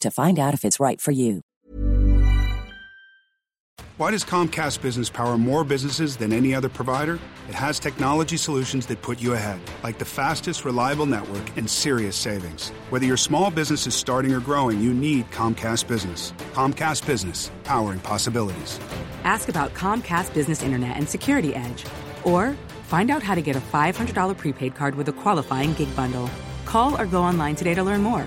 to find out if it's right for you. Why does Comcast Business power more businesses than any other provider? It has technology solutions that put you ahead, like the fastest, reliable network and serious savings. Whether your small business is starting or growing, you need Comcast Business. Comcast Business, powering possibilities. Ask about Comcast Business Internet and Security Edge, or find out how to get a $500 prepaid card with a qualifying gig bundle. Call or go online today to learn more.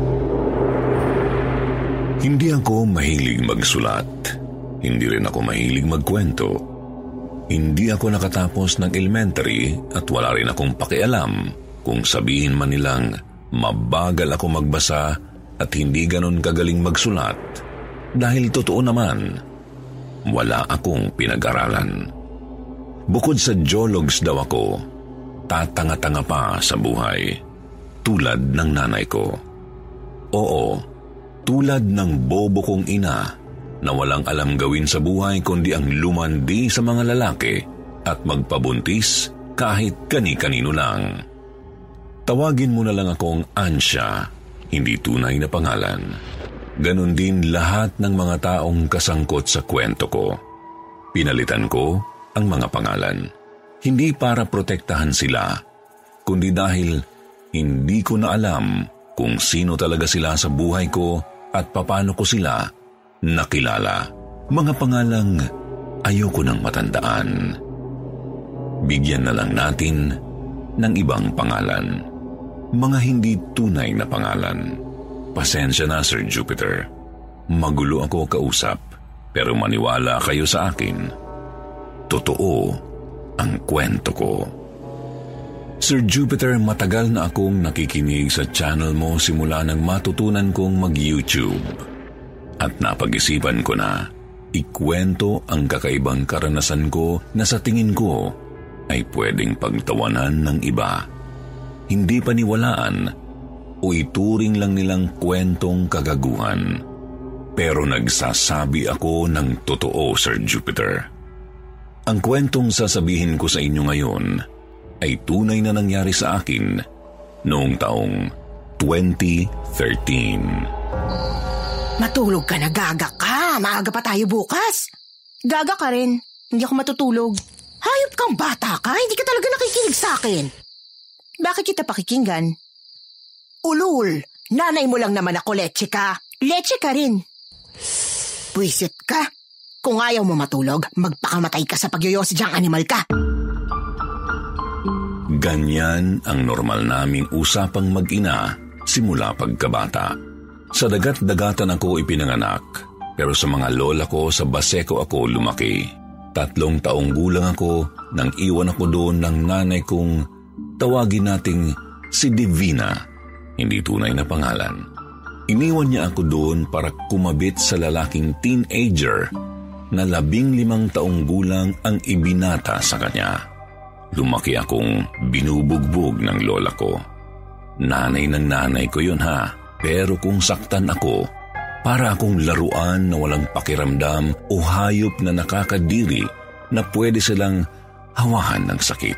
Hindi ako mahilig magsulat. Hindi rin ako mahilig magkwento. Hindi ako nakatapos ng elementary at wala rin akong pakialam kung sabihin man nilang mabagal ako magbasa at hindi ganon kagaling magsulat. Dahil totoo naman, wala akong pinag-aralan. Bukod sa geologs daw ako, tatanga-tanga pa sa buhay. Tulad ng nanay ko. Oo, tulad ng bobo kong ina na walang alam gawin sa buhay kundi ang lumandi sa mga lalaki at magpabuntis kahit kani-kanino lang. Tawagin mo na lang akong Ansya, hindi tunay na pangalan. Ganon din lahat ng mga taong kasangkot sa kwento ko. Pinalitan ko ang mga pangalan. Hindi para protektahan sila, kundi dahil hindi ko na alam kung sino talaga sila sa buhay ko at paano ko sila nakilala. Mga pangalang ayoko nang matandaan. Bigyan na lang natin ng ibang pangalan. Mga hindi tunay na pangalan. Pasensya na, Sir Jupiter. Magulo ako kausap, pero maniwala kayo sa akin. Totoo ang kwento ko. Sir Jupiter, matagal na akong nakikinig sa channel mo simula nang matutunan kong mag-YouTube. At napag-isipan ko na, ikwento ang kakaibang karanasan ko na sa tingin ko ay pwedeng pagtawanan ng iba. Hindi paniwalaan o ituring lang nilang kwentong kagaguhan. Pero nagsasabi ako ng totoo, Sir Jupiter. Ang kwentong sasabihin ko sa inyo ngayon ay tunay na nangyari sa akin noong taong 2013. Matulog ka na, gaga ka. Maaga pa tayo bukas. Gaga ka rin. Hindi ako matutulog. Hayop kang bata ka. Hindi ka talaga nakikinig sa akin. Bakit kita pakikinggan? Ulul, nanay mo lang naman ako, leche ka. Leche ka rin. Pwisit ka. Kung ayaw mo matulog, magpakamatay ka sa pagyoyosi animal ka. Ganyan ang normal naming usapang mag-ina simula pagkabata. Sa dagat-dagatan ako ipinanganak, pero sa mga lola ko sa Baseco ako lumaki. Tatlong taong gulang ako nang iwan ako doon ng nanay kong tawagin nating si Divina, hindi tunay na pangalan. Iniwan niya ako doon para kumabit sa lalaking teenager na labing limang taong gulang ang ibinata sa kanya. Lumaki akong binubugbog ng lola ko. Nanay ng nanay ko yun ha, pero kung saktan ako, Para akong laruan na walang pakiramdam o hayop na nakakadiri na pwede silang hawahan ng sakit.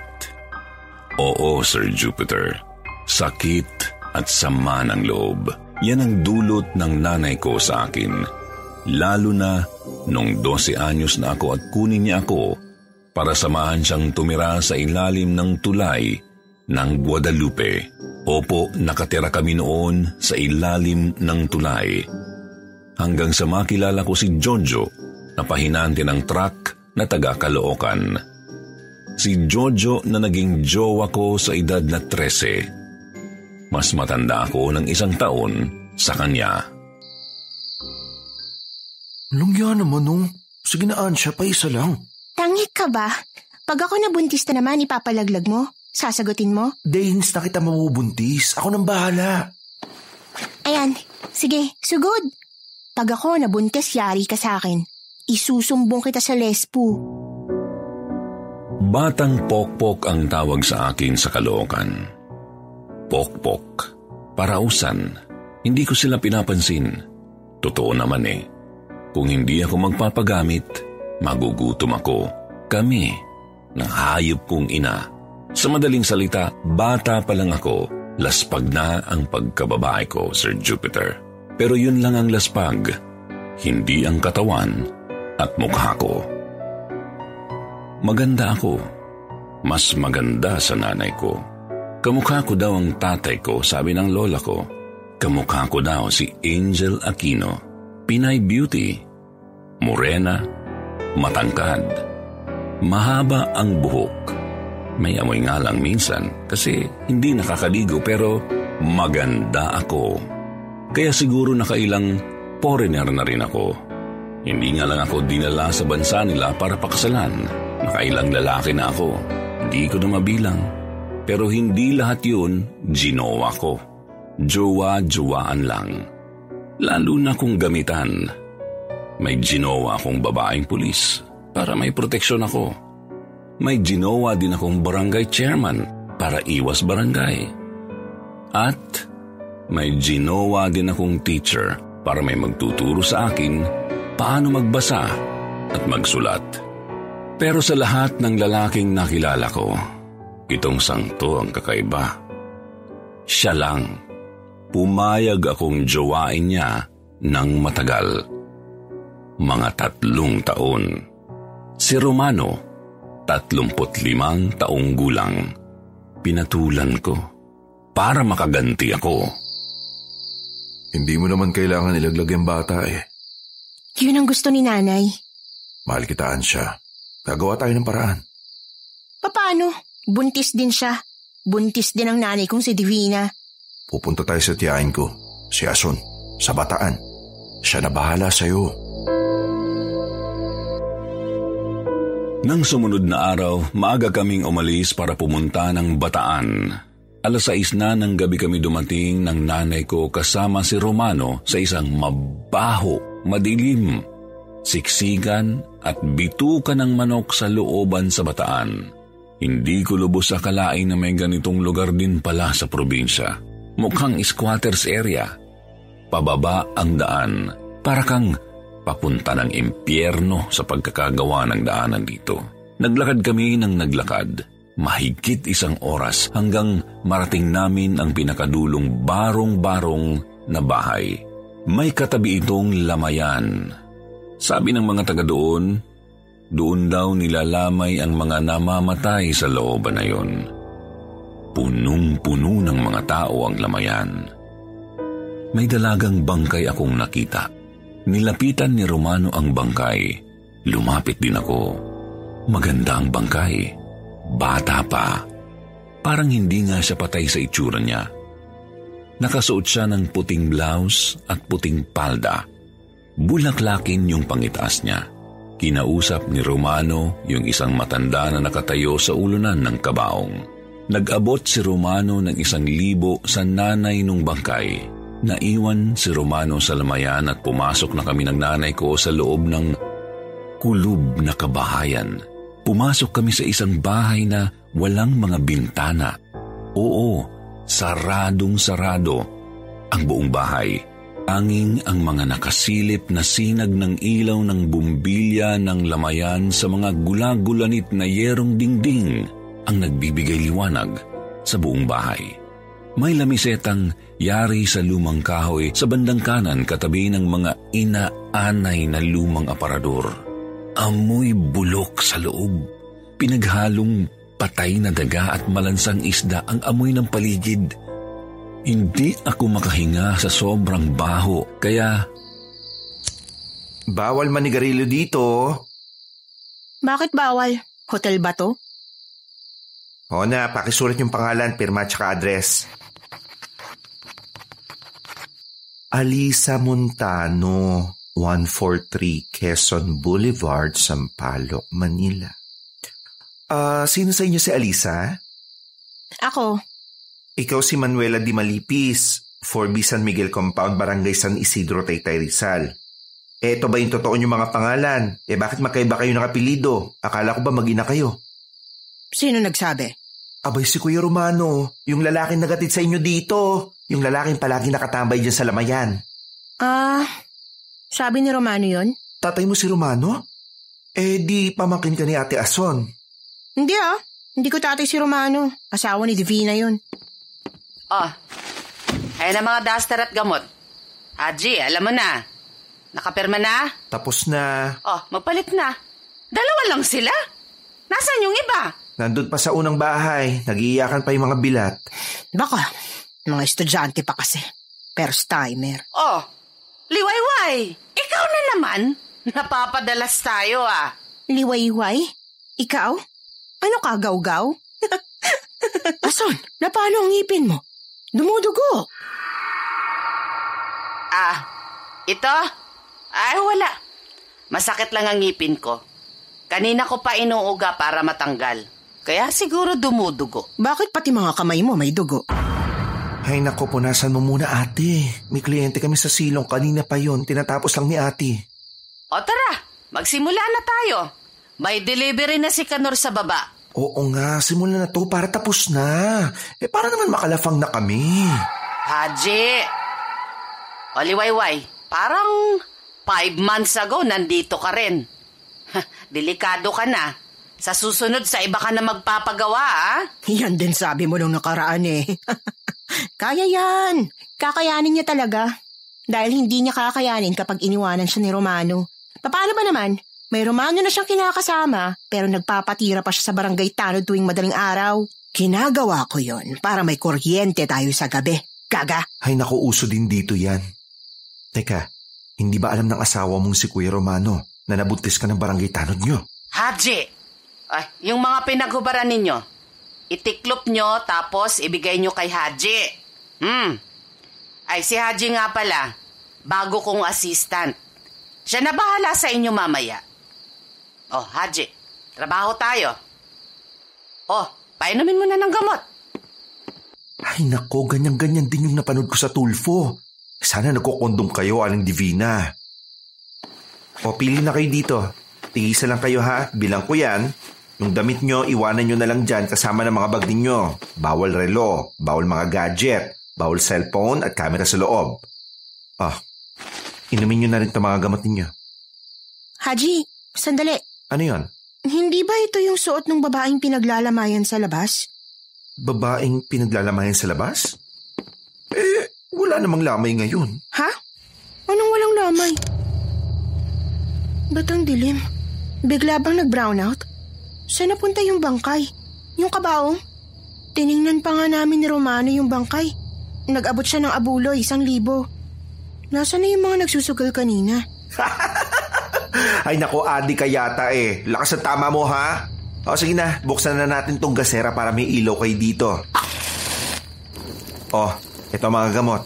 Oo, Sir Jupiter. Sakit at sama ng loob. Yan ang dulot ng nanay ko sa akin. Lalo na nung 12 anyos na ako at kunin niya ako para samahan siyang tumira sa ilalim ng tulay ng Guadalupe. Opo, nakatira kami noon sa ilalim ng tulay hanggang sa makilala ko si Jojo na pahinante ng truck na taga Caloocan. Si Jojo na naging jowa ko sa edad na 13. Mas matanda ako ng isang taon sa kanya. Lungya naman nung. Sige na, siya pa isa lang. Tangik ka ba? Pag ako nabuntis na naman, ipapalaglag mo? Sasagutin mo? Danes na kita mabubuntis. Ako nang bahala. Ayan, sige, sugod. Pag ako nabuntis, yari ka sa akin. Isusumbong kita sa lespo. Batang Pokpok ang tawag sa akin sa Caloocan. Pokpok, parausan, hindi ko sila pinapansin. Totoo naman eh. Kung hindi ako magpapagamit, magugutom ako. Kami, ng hayop kong ina. Sa madaling salita, bata pa lang ako, laspag na ang pagkababae ko, Sir Jupiter. Pero yun lang ang laspag, hindi ang katawan at mukha ko. Maganda ako. Mas maganda sa nanay ko. Kamukha ko daw ang tatay ko, sabi ng lola ko. Kamukha ko daw si Angel Aquino. Pinay beauty. Morena. Matangkad. Mahaba ang buhok. May amoy nga lang minsan kasi hindi nakakaligo pero maganda ako. Kaya siguro nakailang foreigner na rin ako. Hindi nga lang ako dinala sa bansa nila para pakasalan. Nakailang lalaki na ako. Hindi ko na mabilang. Pero hindi lahat yun ginawa ko. Jowa-jowaan lang. Lalo na kung gamitan. May ginawa akong babaeng pulis para may proteksyon ako. May ginawa din akong barangay chairman para iwas barangay. At may ginowa din akong teacher para may magtuturo sa akin paano magbasa at magsulat. Pero sa lahat ng lalaking nakilala ko, itong sangto ang kakaiba. Siya lang. Pumayag akong jowain niya ng matagal. Mga tatlong taon. Si Romano, tatlumput limang taong gulang. Pinatulan ko para makaganti ako. Hindi mo naman kailangan ilaglag yung bata eh. Yun ang gusto ni nanay. Mahal kitaan siya. Gagawa tayo ng paraan. Paano? Buntis din siya. Buntis din ang nanay kong si Divina. Pupunta tayo sa tiyahin ko, si Ason, sa bataan. Siya na bahala sa'yo. Nang sumunod na araw, maaga kaming umalis para pumunta ng bataan. Alas 6 na ng gabi kami dumating ng nanay ko kasama si Romano sa isang mabaho, madilim, siksigan at bitukan ng manok sa looban sa bataan. Hindi ko lubos akalain na may ganitong lugar din pala sa probinsya. Mukhang squatters area. Pababa ang daan. Para kang papunta ng impyerno sa pagkakagawa ng daanan dito. Naglakad kami ng naglakad mahigit isang oras hanggang marating namin ang pinakadulong barong-barong na bahay. May katabi itong lamayan. Sabi ng mga taga doon, doon daw nilalamay ang mga namamatay sa looban na yon. Punong-puno ng mga tao ang lamayan. May dalagang bangkay akong nakita. Nilapitan ni Romano ang bangkay. Lumapit din ako. Maganda ang bangkay Bata pa. Parang hindi nga siya patay sa itsura niya. Nakasuot siya ng puting blouse at puting palda. Bulaklakin yung pangitaas niya. Kinausap ni Romano yung isang matanda na nakatayo sa ulunan ng kabaong. Nag-abot si Romano ng isang libo sa nanay nung bangkay. Naiwan si Romano sa lamayan at pumasok na kami ng nanay ko sa loob ng kulob na kabahayan Pumasok kami sa isang bahay na walang mga bintana. Oo, saradong sarado ang buong bahay. Tanging ang mga nakasilip na sinag ng ilaw ng bumbilya ng lamayan sa mga gulagulanit na yerong dingding ang nagbibigay liwanag sa buong bahay. May lamisetang yari sa lumang kahoy sa bandang kanan katabi ng mga inaanay na lumang aparador. Amoy bulok sa loob. Pinaghalong patay na daga at malansang isda ang amoy ng paligid. Hindi ako makahinga sa sobrang baho, kaya... Bawal manigarilyo dito. Bakit bawal? Hotel ba to? O na, pakisulat yung pangalan, pirma at address. Alisa Montano, 143 Quezon Boulevard, Sampaloc, Manila. Ah, uh, sino sa inyo si Alisa? Ako. Ikaw si Manuela Di Malipis, 4B San Miguel Compound, Barangay San Isidro, Taytay Rizal. Eto ba yung totoo yung mga pangalan? Eh bakit magkaiba kayo ng apelido? Akala ko ba magina kayo? Sino nagsabi? Abay si Kuya Romano, yung lalaking nagatid sa inyo dito. Yung lalaking palagi nakatambay dyan sa lamayan. Ah, uh, sabi ni Romano yon? Tatay mo si Romano? Eh di pamakin ka ni Ate Ason. Hindi ah, hindi ko tatay si Romano. Asawa ni Divina yon. Oh, ayan ang mga duster at gamot. Haji, alam mo na. Nakapirma na? Tapos na. Oh, magpalit na. Dalawa lang sila. Nasaan yung iba? Nandun pa sa unang bahay. Nagiiyakan pa yung mga bilat. Baka, mga estudyante pa kasi. First timer. Oh, liwayway. Ikaw na naman. Napapadalas tayo ah. Liwayway? Ikaw? Ano ka, gaw-gaw? Ason, napalo ang ngipin mo? Dumudugo. Ah, ito? Ay, wala. Masakit lang ang ngipin ko. Kanina ko pa inuuga para matanggal. Kaya siguro dumudugo. Bakit pati mga kamay mo may dugo? Ay nako, punasan mo muna ate. May kliyente kami sa silong kanina pa yon. Tinatapos lang ni ate. O tara, magsimula na tayo. May delivery na si Kanor sa baba. Oo nga, simulan na to para tapos na. Eh para naman makalafang na kami. Haji! Oliwayway, parang five months ago nandito ka rin. Delikado ka na. Sa susunod, sa iba ka na magpapagawa, ah? Yan din sabi mo nung nakaraan eh. Kaya yan. Kakayanin niya talaga. Dahil hindi niya kakayanin kapag iniwanan siya ni Romano. Paano ba naman? May Romano na siyang kinakasama, pero nagpapatira pa siya sa barangay tanod tuwing madaling araw. Kinagawa ko yon para may kuryente tayo sa gabi. Gaga? Ay naku, uso din dito yan. Teka, hindi ba alam ng asawa mong si Kuya Romano na nabuntis ka ng barangay tanod nyo? Haji! Ay, yung mga pinaghubaran ninyo, itiklop nyo tapos ibigay nyo kay Haji. Hmm. Ay, si Haji nga pala, bago kong assistant. Siya na bahala sa inyo mamaya. Oh, Haji, trabaho tayo. Oh, painumin mo na ng gamot. Ay nako, ganyan-ganyan din yung napanood ko sa Tulfo. Sana nagkukondom kayo, Aling Divina. O, pili na kayo dito. Tigisa lang kayo ha, bilang ko yan. Yung damit nyo, iwanan nyo na lang dyan kasama ng mga bag ninyo. Bawal relo, bawal mga gadget, bawal cellphone at camera sa loob. Ah, inumin nyo na rin itong mga gamot ninyo. Haji, sandali. Ano yon? Hindi ba ito yung suot ng babaeng pinaglalamayan sa labas? Babaeng pinaglalamayan sa labas? Eh, wala namang lamay ngayon. Ha? Anong walang lamay? Ba't ang dilim? Bigla bang nag-brown out? Saan napunta yung bangkay? Yung kabaong? Tiningnan pa nga namin ni Romano yung bangkay. Nag-abot siya ng abuloy, isang libo. Nasaan na yung mga nagsusugal kanina? Ay nako, adi ka yata eh. Lakas ang tama mo ha? O sige na, buksan na natin tong gasera para may ilaw kayo dito. Oh, ito mga gamot.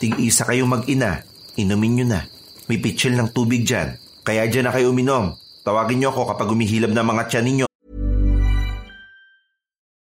Tig-isa kayong mag-ina. Inumin nyo na. May pitchel ng tubig dyan. Kaya dyan na kayo uminom. Tawagin nyo ako kapag umihilab na mga tiyan ninyo.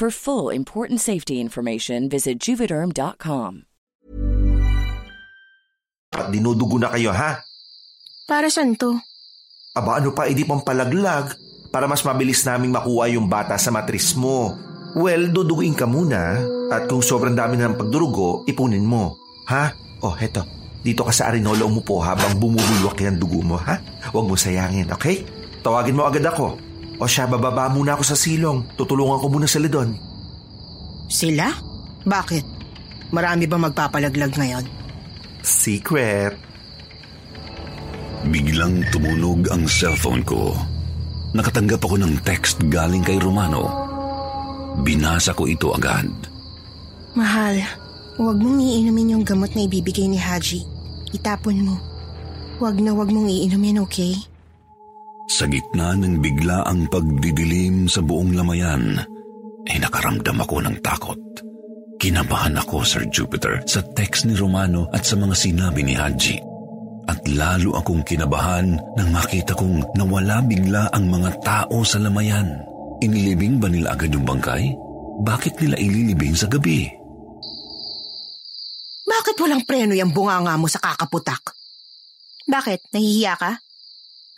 For full important safety information, visit juvederm.com. At dinudugo na kayo ha? Para saan to? Aba ano pa, edi pampalaglag para mas mabilis naming makuha yung bata sa matris mo. Well, duduguin ka muna at kung sobrang dami na ng pagdurugo, ipunin mo. Ha? Oh, heto. Dito ka sa arinolo umupo habang bumubulwak yung dugo mo, ha? Huwag mo sayangin, okay? Tawagin mo agad ako. O siya, bababa muna ako sa silong. Tutulungan ko muna sila doon. Sila? Bakit? Marami ba magpapalaglag ngayon? Secret. Biglang tumunog ang cellphone ko. Nakatanggap ako ng text galing kay Romano. Binasa ko ito agad. Mahal, huwag mong iinumin yung gamot na ibibigay ni Haji. Itapon mo. Huwag na huwag mong iinumin, okay? Sa gitna ng bigla ang pagdidilim sa buong lamayan, ay nakaramdam ako ng takot. Kinabahan ako, Sir Jupiter, sa text ni Romano at sa mga sinabi ni Haji. At lalo akong kinabahan nang makita kong nawala bigla ang mga tao sa lamayan. Inilibing ba nila agad yung bangkay? Bakit nila ililibing sa gabi? Bakit walang preno yung bunganga mo sa kakaputak? Bakit? Nahihiya ka?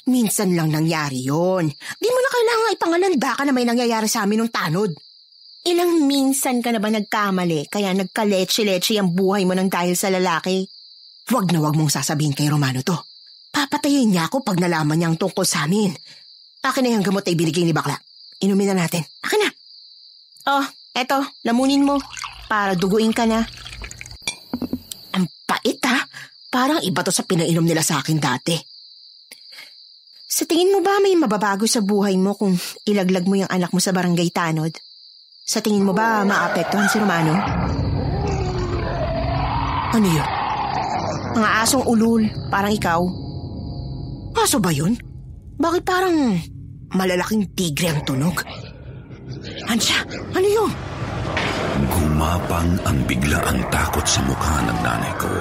Minsan lang nangyari yon. Di mo na kailangan ipangalanda ka na may nangyayari sa amin ng tanod. Ilang minsan ka na ba nagkamali kaya nagkaletse-letse ang buhay mo ng dahil sa lalaki? Huwag na huwag mong sasabihin kay Romano to. Papatayin niya ako pag nalaman niya ang tungkol sa amin. Akin na yung gamot na ibinigay ni Bakla. Inumin na natin. Akin na. Oh, eto, lamunin mo. Para duguin ka na. Ang pait ha. Parang iba to sa pinainom nila sa akin dati. Sa tingin mo ba may mababago sa buhay mo kung ilaglag mo yung anak mo sa barangay Tanod? Sa tingin mo ba maapektuhan si Romano? Ano yun? Mga asong ulul, parang ikaw. Aso ba yun? Bakit parang malalaking tigre ang tunog? Hansya, ano yun? Gumapang ang biglaang takot sa mukha ng nanay ko.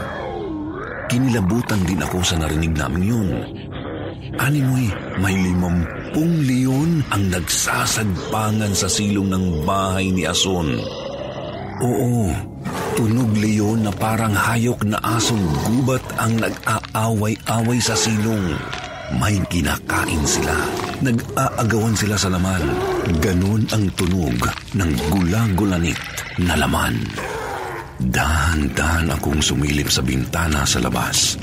Kinilabutan din ako sa narinig namin yun. Animoy, may limampung leon ang nagsasagpangan sa silong ng bahay ni Ason. Oo, tunog leon na parang hayok na asong gubat ang nag-aaway-away sa silong. May kinakain sila. Nag-aagawan sila sa laman. Ganon ang tunog ng gula-gulanit na laman. Dahan-dahan akong sumilip sa bintana sa labas.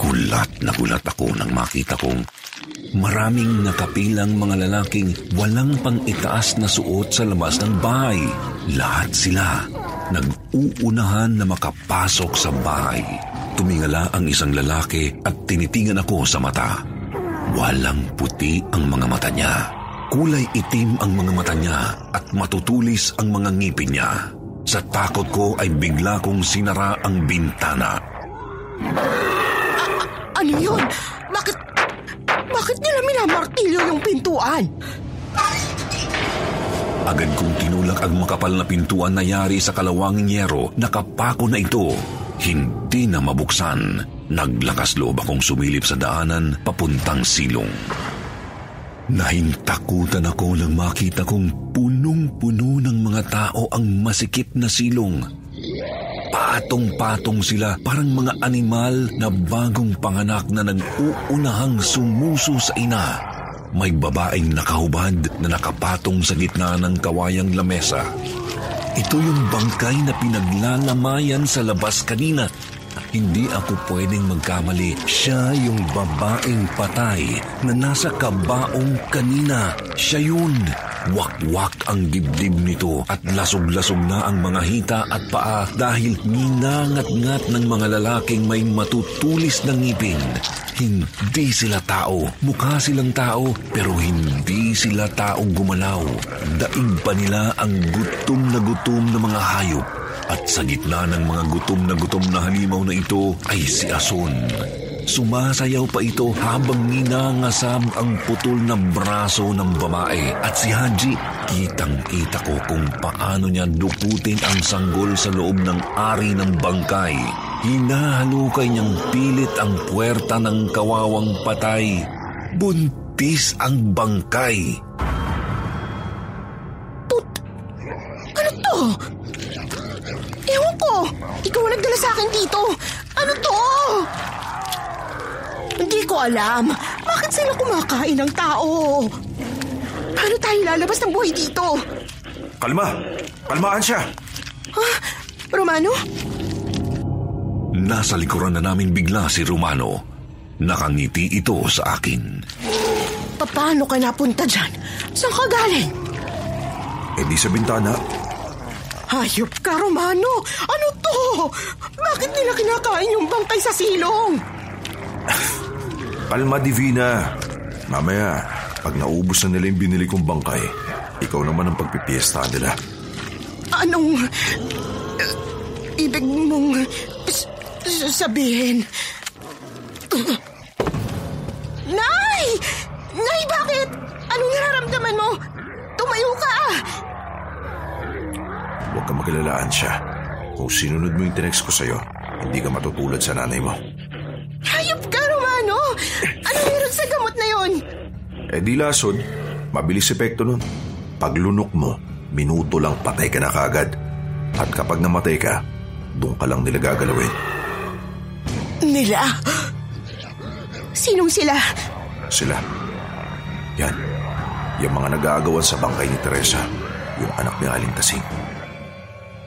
Gulat na gulat ako nang makita kong maraming nakapilang mga lalaking walang pang-itaas na suot sa labas ng bahay. Lahat sila nag-uunahan na makapasok sa bahay. Tumingala ang isang lalaki at tinitigan ako sa mata. Walang puti ang mga mata niya. Kulay itim ang mga mata niya at matutulis ang mga ngipin niya. Sa takot ko ay bigla kong sinara ang bintana. Ano yun? Bakit... Bakit nila minamartilyo yung pintuan? Agad kong tinulak ang makapal na pintuan na yari sa kalawanging yero. Nakapako na ito. Hindi na mabuksan. Naglakas loob akong sumilip sa daanan papuntang silong. Nahintakutan ako nang makita kong punong-puno ng mga tao ang masikip na silong. Patong-patong sila parang mga animal na bagong panganak na nag-uunahang sumuso sa ina. May babaeng nakahubad na nakapatong sa gitna ng kawayang lamesa. Ito yung bangkay na pinaglalamayan sa labas kanina hindi ako pwedeng magkamali. Siya yung babaeng patay na nasa kabaong kanina. Siya yun. Wakwak ang dibdib nito at lasog-lasog na ang mga hita at paa dahil ninangat-ngat ng mga lalaking may matutulis na ngipin. Hindi sila tao. Mukha silang tao pero hindi sila taong gumalaw. Daig pa nila ang gutom na gutom na mga hayop. At sa gitna ng mga gutom na gutom na halimaw na ito ay si Ason. Sumasayaw pa ito habang ninangasam ang putol na braso ng babae. At si Haji, kitang-kita ko kung paano niya duputin ang sanggol sa loob ng ari ng bangkay. Hinahalukay niyang pilit ang puwerta ng kawawang patay. Buntis ang bangkay. Ko alam. Bakit sila kumakain ng tao? Paano tayo lalabas ng buhay dito? Kalma! Kalmaan siya! Ha? Romano? Nasa likuran na namin bigla si Romano. Nakangiti ito sa akin. Paano ka napunta dyan? Saan ka galing? Eh di sa bintana. Hayop ka, Romano! Ano to? Bakit nila kinakain yung bangkay sa silong? Kalma, Divina. Mamaya, pag naubos na nila yung binili kong bangkay, ikaw naman ang pagpipiesta nila. Anong... uh, ibig mong s- sabihin? Nay! Nay, bakit? Anong nararamdaman mo? Tumayo ka! Huwag ka magalalaan siya. Kung sinunod mo yung tinext ko sa'yo, hindi ka matutulad sa nanay mo. Hayop! Ano meron sa gamot na yon? Eh di lasod, mabilis epekto nun. Paglunok mo, minuto lang patay ka na kagad. At kapag namatay ka, doon ka lang nila gagalawin. Nila? Sinong sila? Sila. Yan. Yung mga nag-aagawan sa bangkay ni Teresa. Yung anak ni Aling Tasing.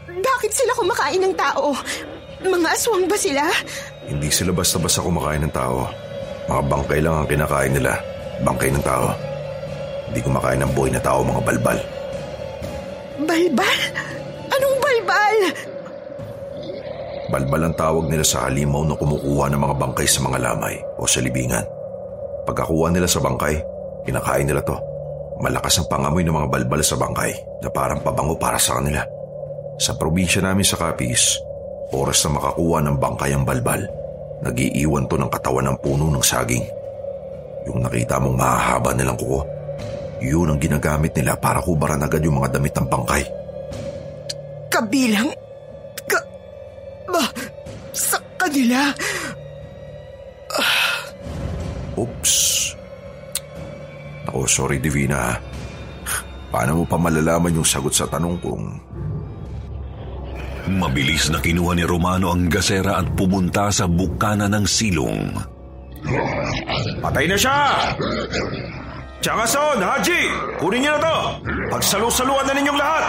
Bakit sila kumakain ng tao? Mga aswang ba sila? Hindi sila basta-basta kumakain ng tao. Mga bangkay lang ang kinakain nila. Bangkay ng tao. Hindi kumakain ng boy na tao, mga balbal. Balbal? Anong balbal? Balbal ang tawag nila sa halimaw na kumukuha ng mga bangkay sa mga lamay o sa libingan. Pagkakuha nila sa bangkay, kinakain nila to. Malakas ang pangamoy ng mga balbal sa bangkay na parang pabango para sa kanila. Sa probinsya namin sa Capiz, oras na makakuha ng bangkay ang balbal, nagiiwan to ng katawan ng puno ng saging. Yung nakita mong mahahaba nilang kuko, yun ang ginagamit nila para kubaran agad yung mga damit ng bangkay. Kabilang... Ka... Ba... Sa kanila... Oops. Ako, sorry Divina. Paano mo pa malalaman yung sagot sa tanong kung... Mabilis na kinuha ni Romano ang gasera at pumunta sa bukana ng silong. Patay na siya! Tiyangason, Haji! Kunin niyo na to! Pagsalu-saluan na ninyong lahat!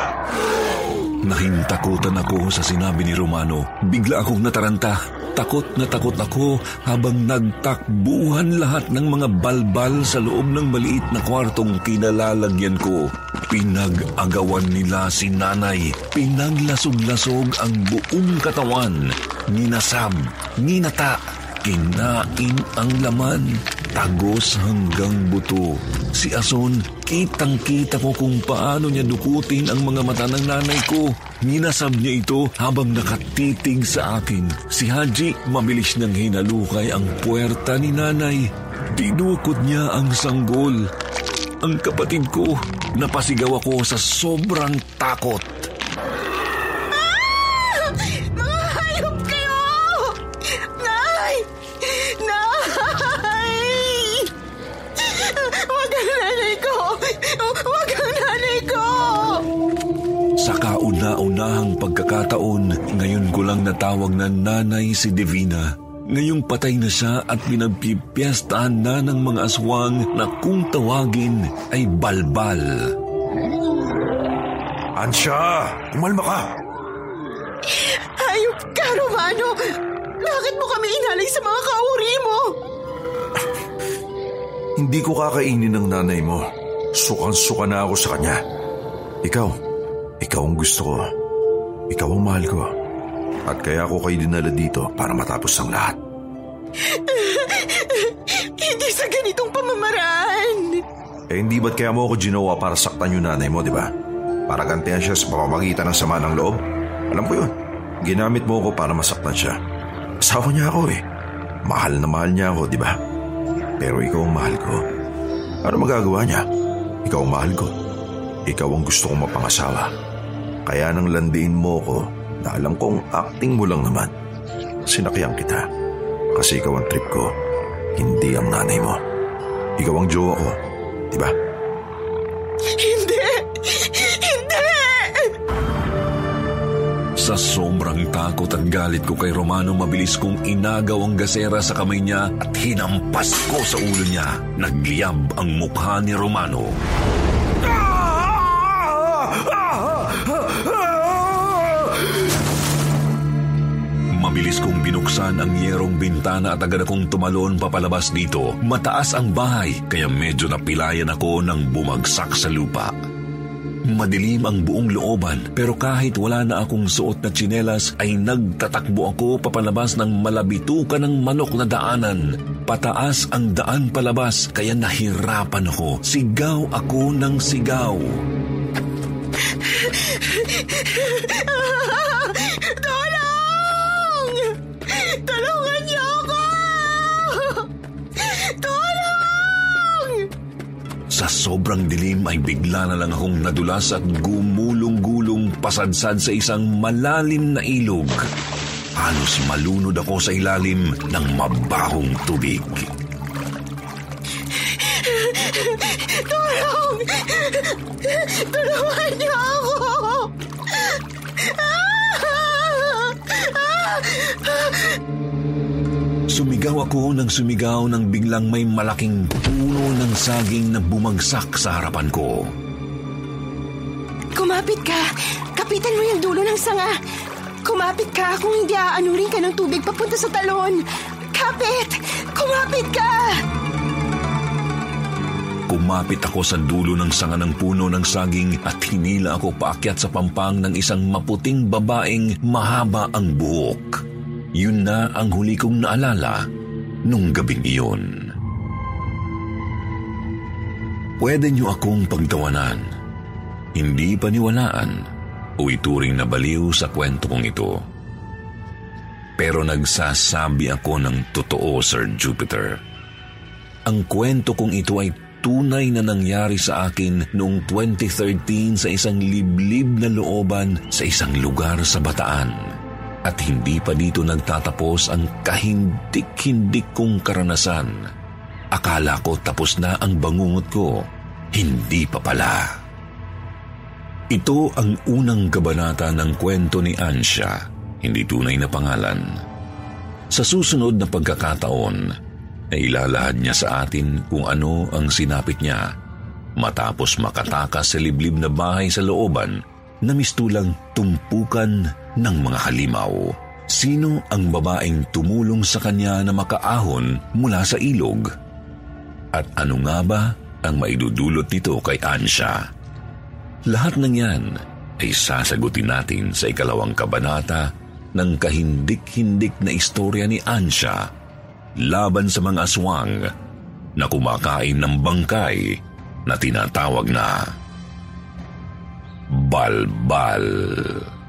Nahintakutan ako sa sinabi ni Romano. Bigla akong nataranta. Takot na takot ako habang nagtakbuhan lahat ng mga balbal sa loob ng maliit na kwartong kinalalagyan ko. Pinag-agawan nila si nanay. Pinaglasog-lasog ang buong katawan. Ninasab, ninata, kinain ang laman. Tagos hanggang buto. Si Ason, kitang-kita ko kung paano niya dukutin ang mga mata ng nanay ko. Ninasab niya ito habang nakatitig sa akin. Si Haji, mabilis niyang hinalukay ang puwerta ni nanay. Dinukot niya ang sanggol. Ang kapatid ko, napasigaw ako sa sobrang takot. Pagkakataon, ngayon ko lang natawag na nanay si Divina. Ngayong patay na siya at pinagpipiestahan na ng mga aswang na kung tawagin ay balbal. Ansya, umalma ka. Hayop ka, Romano! Bakit mo kami inalay sa mga kauri mo? Hindi ko kakainin ng nanay mo. Sukang-suka na ako sa kanya. Ikaw, ikaw ang gusto ko. Ikaw ang mahal ko. At kaya ako kayo dinala dito para matapos ang lahat. Hindi sa ganitong pamamaraan. Eh hindi ba't kaya mo ako ginawa para saktan yung nanay mo, di ba? Para gantihan siya sa pamamagitan ng sama ng loob? Alam ko yun. Ginamit mo ako para masaktan siya. Asawa niya ako eh. Mahal na mahal niya ako, di ba? Pero ikaw ang mahal ko. Ano magagawa niya? Ikaw ang mahal ko. Ikaw ang gusto kong mapangasawa. Kaya nang landiin mo ko na alam kong acting mo lang naman. Sinakyan kita. Kasi ikaw ang trip ko. Hindi ang nanay mo. Ikaw ang jowa ko. Di ba? Hindi! Hindi! Sa sobrang takot at galit ko kay Romano, mabilis kong inagaw ang gasera sa kamay niya at hinampas ko sa ulo niya. Nagliyab ang mukha ni Romano. Mabilis kong binuksan ang yerong bintana at agad akong tumalon papalabas dito. Mataas ang bahay, kaya medyo napilayan ako nang bumagsak sa lupa. Madilim ang buong looban pero kahit wala na akong suot na tsinelas ay nagtatakbo ako papalabas ng malabitukan ng manok na daanan. Pataas ang daan palabas kaya nahirapan ako. Sigaw ako ng sigaw. Tulungan niyo ako! Tulong! Sa sobrang dilim ay bigla na lang akong nadulas at gumulong-gulong pasadsad sa isang malalim na ilog. Halos malunod ako sa ilalim ng mabahong tubig. Tulong! Tulungan niyo ako! Sumigaw ako ng sumigaw nang biglang may malaking puno ng saging na bumagsak sa harapan ko. Kumapit ka! Kapitan mo yung dulo ng sanga! Kumapit ka kung hindi aanurin ka ng tubig papunta sa talon! Kapit! Kumapit ka! Kumapit ako sa dulo ng sanga ng puno ng saging at hinila ako paakyat sa pampang ng isang maputing babaeng mahaba ang buhok. Yun na ang huli kong naalala nung gabing iyon. Pwede niyo akong pagtawanan, hindi paniwalaan o ituring na baliw sa kwento kong ito. Pero nagsasabi ako ng totoo, Sir Jupiter. Ang kwento kong ito ay tunay na nangyari sa akin noong 2013 sa isang liblib na looban sa isang lugar sa Bataan. At hindi pa dito nagtatapos ang kahindik-hindik kong karanasan. Akala ko tapos na ang bangungot ko. Hindi pa pala. Ito ang unang kabanata ng kwento ni Ansha, hindi tunay na pangalan. Sa susunod na pagkakataon, ay ilalahad niya sa atin kung ano ang sinapit niya matapos makatakas sa liblib na bahay sa looban na mistulang tumpukan ng mga halimaw. Sino ang babaeng tumulong sa kanya na makaahon mula sa ilog? At ano nga ba ang maidudulot nito kay Ansha? Lahat ng yan ay sasagutin natin sa ikalawang kabanata ng kahindik-hindik na istorya ni Ansha laban sa mga aswang na kumakain ng bangkay na tinatawag na Balbal.